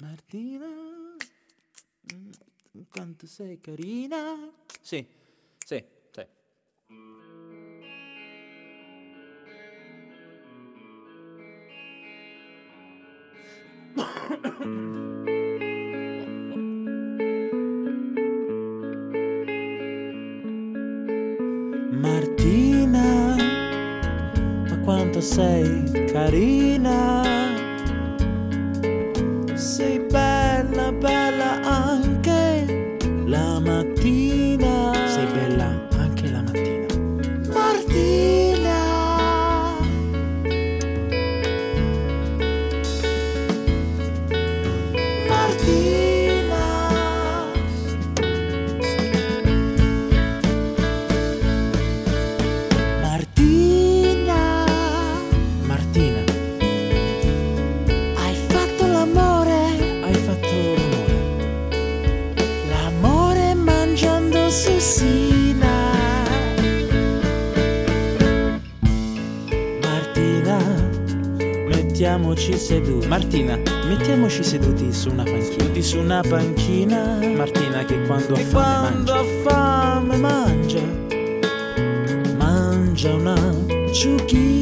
Martina, mm, quanto sei carina. Sì, sì, sì. Martina, ma quanto sei carina. Sei bella, mettiamoci seduti. Martina, mettiamoci seduti su una panchina. Seduti su una panchina. Martina che quando ha Che fame quando mangia. ha fame mangia. Mangia una ciuchina.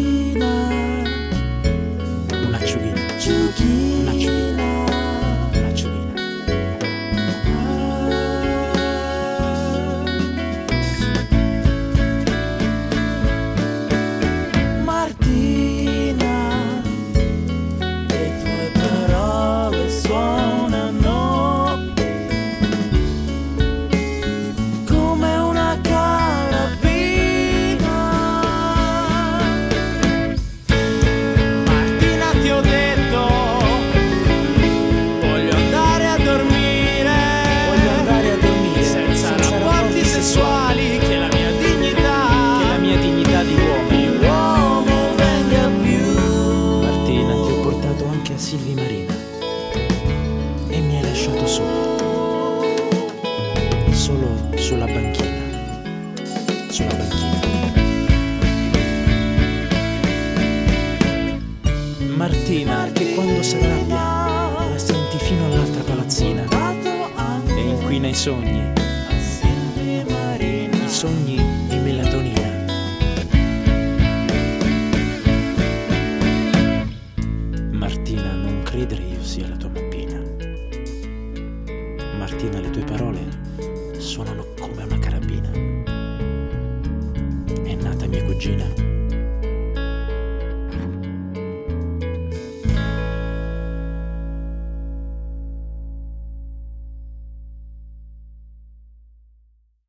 Anche a Silvi Marina. E mi hai lasciato solo, solo sulla banchina, sulla banchina. Martina, che quando si arrabbia la senti fino all'altra palazzina. E inquina i sogni, i sogni Martina, non credere io sia la tua mappina. Martina, le tue parole suonano come una carabina. È nata mia cugina